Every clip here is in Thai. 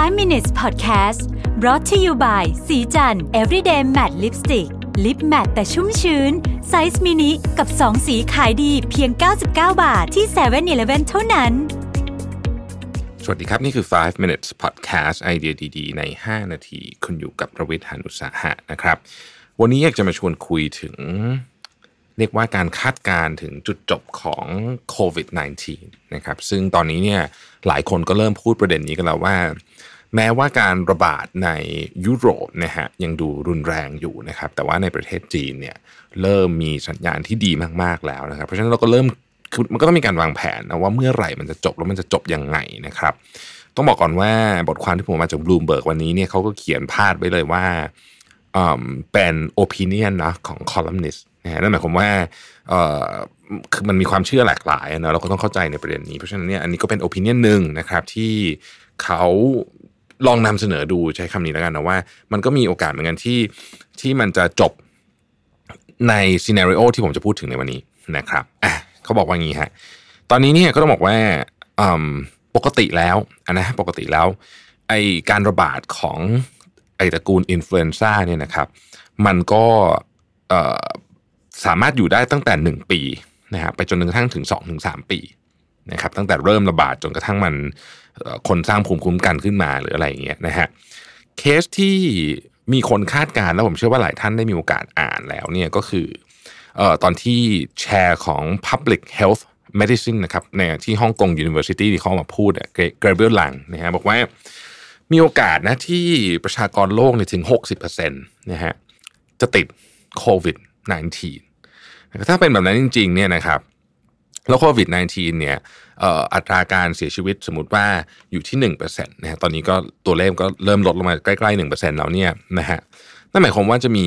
5 minutes podcast brought to you by ศรีจันทร์ everyday matte lipstick lip matte แต่ชุ่มชื้น ไซส์มินิกับ 2 สีขายดีเพียง 99 บาทที่7 e เ e ่ e อเท่านั้น สวัสดีครับ นี่คือ 5 minutes podcast ไอเดียดีๆ ใน 5 นาที คุณอยู่กับรวิศ หาญอุตสาหะนะครับ วันนี้อยากจะมาชวนคุยถึง เรียกว่าการคาดการณ์ถึงจุดจบของโควิด -19 นะครับ ซึ่งตอนนี้เนี่ยหลายคนก็เริ่มพูดประเด็นนี้กันแล้วว่า แม้ว่าการระบาดในยุโรปนะฮะยังดูรุนแรงอยู่นะครับ แต่ว่าในประเทศจีนเนี่ยเริ่มมีสัญญาณที่ดีมากๆแล้วนะครับ เพราะฉะนั้นเราก็เริ่มคือมันก็ต้องมีการวางแผนนะว่าเมื่อไหร่มันจะจบแล้วมันจะจบยังไงนะครับ ต้องบอกก่อนว่าบทความที่ผมมาจากบลูมเบิร์กวันนี้เนี่ยเขาก็เขียนพาดไว้เลยว่าอืมเป็น opinion นนะของ columnist นะฮะนั่นหมายความว่าเอ่อคือมันมีความเชื่อหลากหลายนะเราก็ต้องเข้าใจในประเด็นนี้ เพราะฉะนั้นเนี่ยอันนี้ก็เป็น opinion หนึ่งนะครับที่เขา ลองนำเสนอดูใช้คำนี้แล้วกันนะว่า มันก็มีโอกาสเหมือนกันที่ที่มันจะจบในซีนารีโอที่ผมจะพูดถึงในวันนี้นะครับอะเขาบอกว่างี้ฮะตอนนี้เนี่ยก็ต้องบอกว่าปกติแล้วอะนะปกติแล้วไอการระบาดของไอตระกูลอินฟลูเอนซ่าเนี่ยนะครับ มันก็สามารถอยู่ได้ตั้งแต่ 1 ปีนะฮะไปจนกระทั่งถึง 2-3ถึงปี นะครับตั้งแต่เริ่มระบาดจนกระทั่งมันคนสร้างภูมิคุ้มกันขึ้นมาหรืออะไรอย่างเงี้ยนะฮะเคสที่มีคนคาดการณ์แล้วผมเชื่อว่าหลายท่านได้มีโอกาสอ่านแล้วเนี่ยก็คือเอ่อตอนที่แชร์ของ Public Health Medicine นะครับในที่ฮ่องกง University ที่เขามาพูดเกรเบิลลังนะฮะบอกว่ามีโอกาสนะที่ประชากรโลกเนี่ยถึง 60%นะฮะจะติดโควิด -19 ถ้าเป็นแบบนั้นจริงๆเนี่ยนะครับ แล้วโควิด -19 เนี่ยอ่ออัตราการเสียชีวิตสมมติว่าอยู่ที่1%นะฮะตอนนี้ก็ตัวเลขก็เริ่มลดลงมาใกล้ๆ1%แล้วเนี่ยนะฮะนั่นหมายความว่าจะมี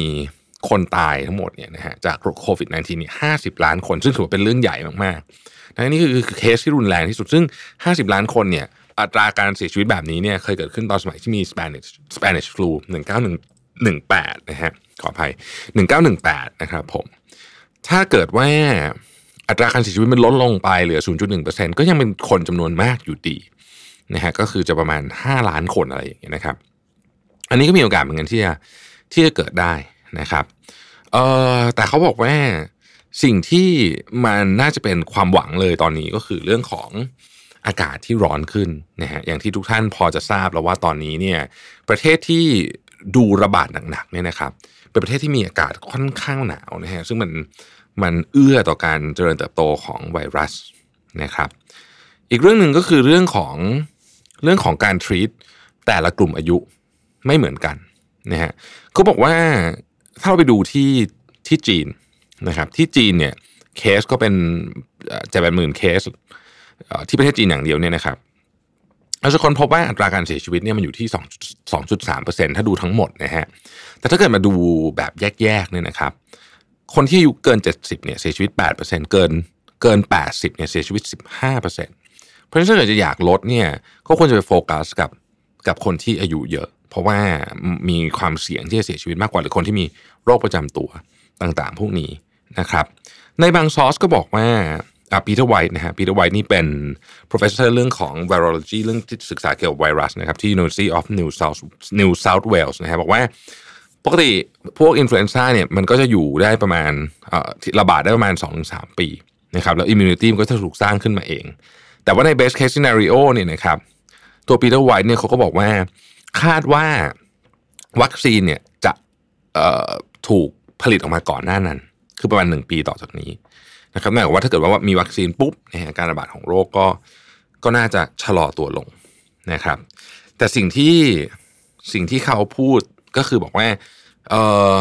คนตายทั้งหมดเนี่ยนะฮะจากโควิด -19 เนี่ย50ล้านคน ซึ่งถือว่าเป็นเรื่องใหญ่มากๆนะนี่คือคือเคสที่รุนแรงที่สุด ซึ่ง 50 ล้านคนเนี่ยอัตราการเสียชีวิตแบบนี้เนี่ยเคยเกิดขึ้นตอนสมัยที่มี Spanish Spanish flu 1918นะฮะขออภัย 1918 นะครับผม ถ้าเกิดว่า อัตราการเสียชีวิตมันลดลงไปเหลือ 0.1%ก็ยังเป็นคนจำนวนมากอยู่ดีนะฮะก็คือจะประมาณ 5 ล้านคนอะไรอย่างเงี้ยนะครับ อันนี้ก็มีโอกาสเหมือนกันที่จะที่จะเกิดได้นะครับเอ่อแต่เขาบอกว่าสิ่งที่มันน่าจะเป็นความหวังเลยตอนนี้ก็คือเรื่องของอากาศที่ร้อนขึ้นนะฮะอย่างที่ทุกท่านพอจะทราบแล้วว่าตอนนี้เนี่ยประเทศที่ดูระบาดหนักๆเนี่ยนะครับเป็นประเทศที่มีอากาศค่อนข้างหนาวนะฮะซึ่งมัน มันเอื้อต่อการเจริญเติบโตของไวรัสนะครับ อีกเรื่องหนึ่งก็คือเรื่องของเรื่องของการทรีตแต่ละกลุ่มอายุไม่เหมือนกันนะฮะเขาบอกว่าถ้าเราไปดูที่ที่จีนนะครับ ที่จีนเนี่ยเคสก็เป็นจะเป็นหมื่นเคสที่ประเทศจีนอย่างเดียวเนี่ยนะครับเราจะค้นพบว่าอัตราการเสียชีวิตเนี่ยมันอยู่ที่ 2 2.3%ถ้าดูทั้งหมดนะฮะ แต่ถ้าเกิดมาดูแบบแยกๆเนี่ยนะครับ คนที่อายุเกิน 70เนี่ยเสียชีวิต 8%เกินเกิน 80เนี่ยเสียชีวิต 15%เพราะฉะนั้นถ้าเกิดจะอยากลดเนี่ยก็ควรจะไปโฟกัสกับกับคนที่อายุเยอะ เพราะว่ามีความเสี่ยงที่จะเสียชีวิตมากกว่าหรือคนที่มีโรคประจำตัวต่างๆ พวกนี้นะครับ ในบางซอสก็บอกว่าปีเตอร์ไวท์นะฮะปีเตอร์ไวท์นี่เป็น professor เรื่องของ virology เรื่องที่ศึกษาเกี่ยวกับไวรัสนะครับที่ University of New South New South Wales นะฮะบอกว่า ปกติพวกอินฟลูเอนซ่าเนี่ยมันก็จะอยู่ได้ประมาณระบาดได้ประมาณ 2-3 ปีนะครับแล้วอิมมูเนตี้มันก็จะถูกสร้างขึ้นมาเอง แต่ว่าใน best case scenario เนี่ยนะครับตัวปีเตอร์ไวท์เนี่ยเขาก็บอกว่าคาดว่าวัคซีนเนี่ยจะถูกผลิตออกมาก่อนหน้านั้น คือประมาณ 1 ปีต่อจากนี้นะครับหมายความว่าถ้าเกิดว่ามีวัคซีนปุ๊บนการระบาดของโรคก็ก็น่าจะชะลอตัวลงนะครับ แต่สิ่งที่สิ่งที่เขาพูด ก็คือบอกว่าเออ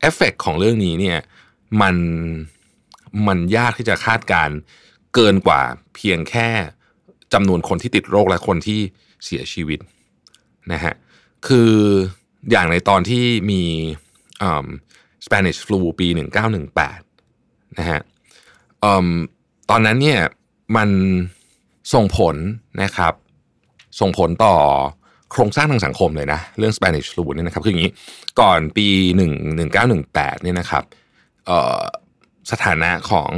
เอฟเฟกของเรื่องนี้เนี่ยมันมันยากที่จะคาดการเกินกว่าเพียงแค่จำนวนคนที่ติดโรคและคนที่เสียชีวิตนะฮะคืออย่างในตอนที่มี Spanish flu ปี 1918นะฮะตอนนั้นเนี่ยมันส่งผลนะครับ ส่งผลต่อ โครงสร้างทางสังคมเลยนะ เรื่อง Spanish flu เนี่ยนะครับ คืออย่างนี้ ก่อนปี 1 1918เนี่ยนะครับสถานะของ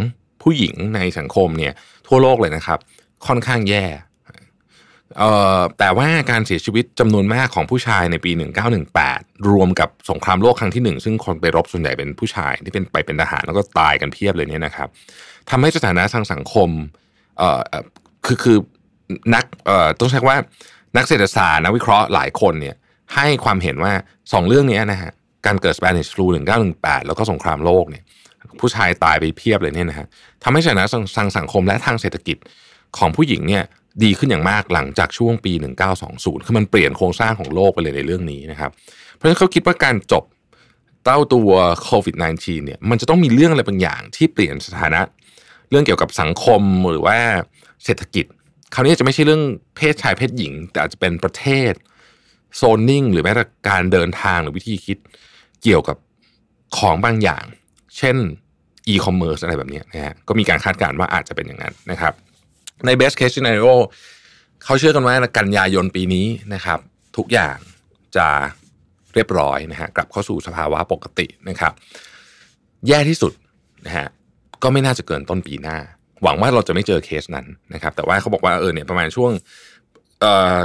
ผู้หญิงในสังคมเนี่ยทั่วโลกเลยนะครับ ค่อนข้างแย่แต่ว่าการเสียชีวิตจำนวนมากของผู้ชายในปี 1918 รวมกับสงครามโลกครั้งที่หนึ่งซึ่งคนไปรบส่วนใหญ่เป็นผู้ชายที่เป็นไปเป็นทหารแล้วก็ตายกันเพียบเลยเนี่ยนะครับทำให้สถานะทางสังคมคือคือนักต้องใช้คว่า นักเศรษฐศาสตร์นักวิเคราะห์หลายคนเนี่ยให้ความเห็นว่าสองเรื่องนี้นะฮะการเกิด Spanish flu 1918 แล้วก็สงครามโลกเนี่ยผู้ชายตายไปเพียบเลยเนี่ยนะฮะทำให้สถานะทางสังคมและทางเศรษฐกิจของผู้หญิงเนี่ยดีขึ้นอย่างมากหลังจากช่วงปี 1920 คือมันเปลี่ยนโครงสร้างของโลกไปเลยในเรื่องนี้นะครับ เพราะฉะนั้นเขาคิดว่าการจบเต้าตัวโควิด -19 เนี่ยมันจะต้องมีเรื่องอะไรบางอย่างที่เปลี่ยนสถานะ เรื่องเกี่ยวกับสังคมหรือว่าเศรษฐกิจ คราวนี้จะไม่ใช่เรื่องเพศชายเพศหญิง แต่อาจจะเป็นประเทศโซนนิ่ง หรือแม้แต่การเดินทางหรือวิธีคิดเกี่ยวกับของบางอย่าง เช่นอีคอมเมิร์ซอะไรแบบนี้นะฮะก็มีการคาดการณ์ว่าอาจจะเป็นอย่างนั้นนะครับ ใน best case scenario เขาเชื่อกันว่ากันยายนปีนี้นะครับ ทุกอย่างจะเรียบร้อยนะฮะกลับเข้าสู่สภาวะปกตินะครับ แย่ที่สุดนะฮะก็ไม่น่าจะเกินต้นปีหน้า หวังว่าเราจะไม่เจอเคสนั้นนะครับ แต่ว่าเขาบอกว่าเออเนี่ยประมาณช่วงเอ่อ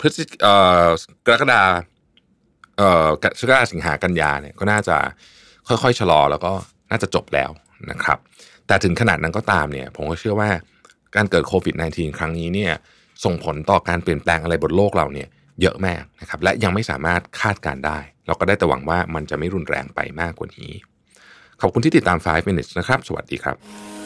พฤศจิเอ่อกรกฎาเอ่อกรกฎาสิงหากันยาเนี่ยก็น่าจะค่อยๆชะลอแล้วก็น่าจะจบแล้วนะครับ แต่ถึงขนาดนั้นก็ตามเนี่ย ผมก็เชื่อว่าการเกิดโควิด -19 ครั้งนี้เนี่ยส่งผลต่อการเปลี่ยนแปลงอะไรบนโลกเราเนี่ยเยอะมากนะครับ และยังไม่สามารถคาดการได้ เราก็ได้แต่หวังว่ามันจะไม่รุนแรงไปมากกว่านี้ ขอบคุณที่ติดตาม 5 minutes นะครับ สวัสดีครับ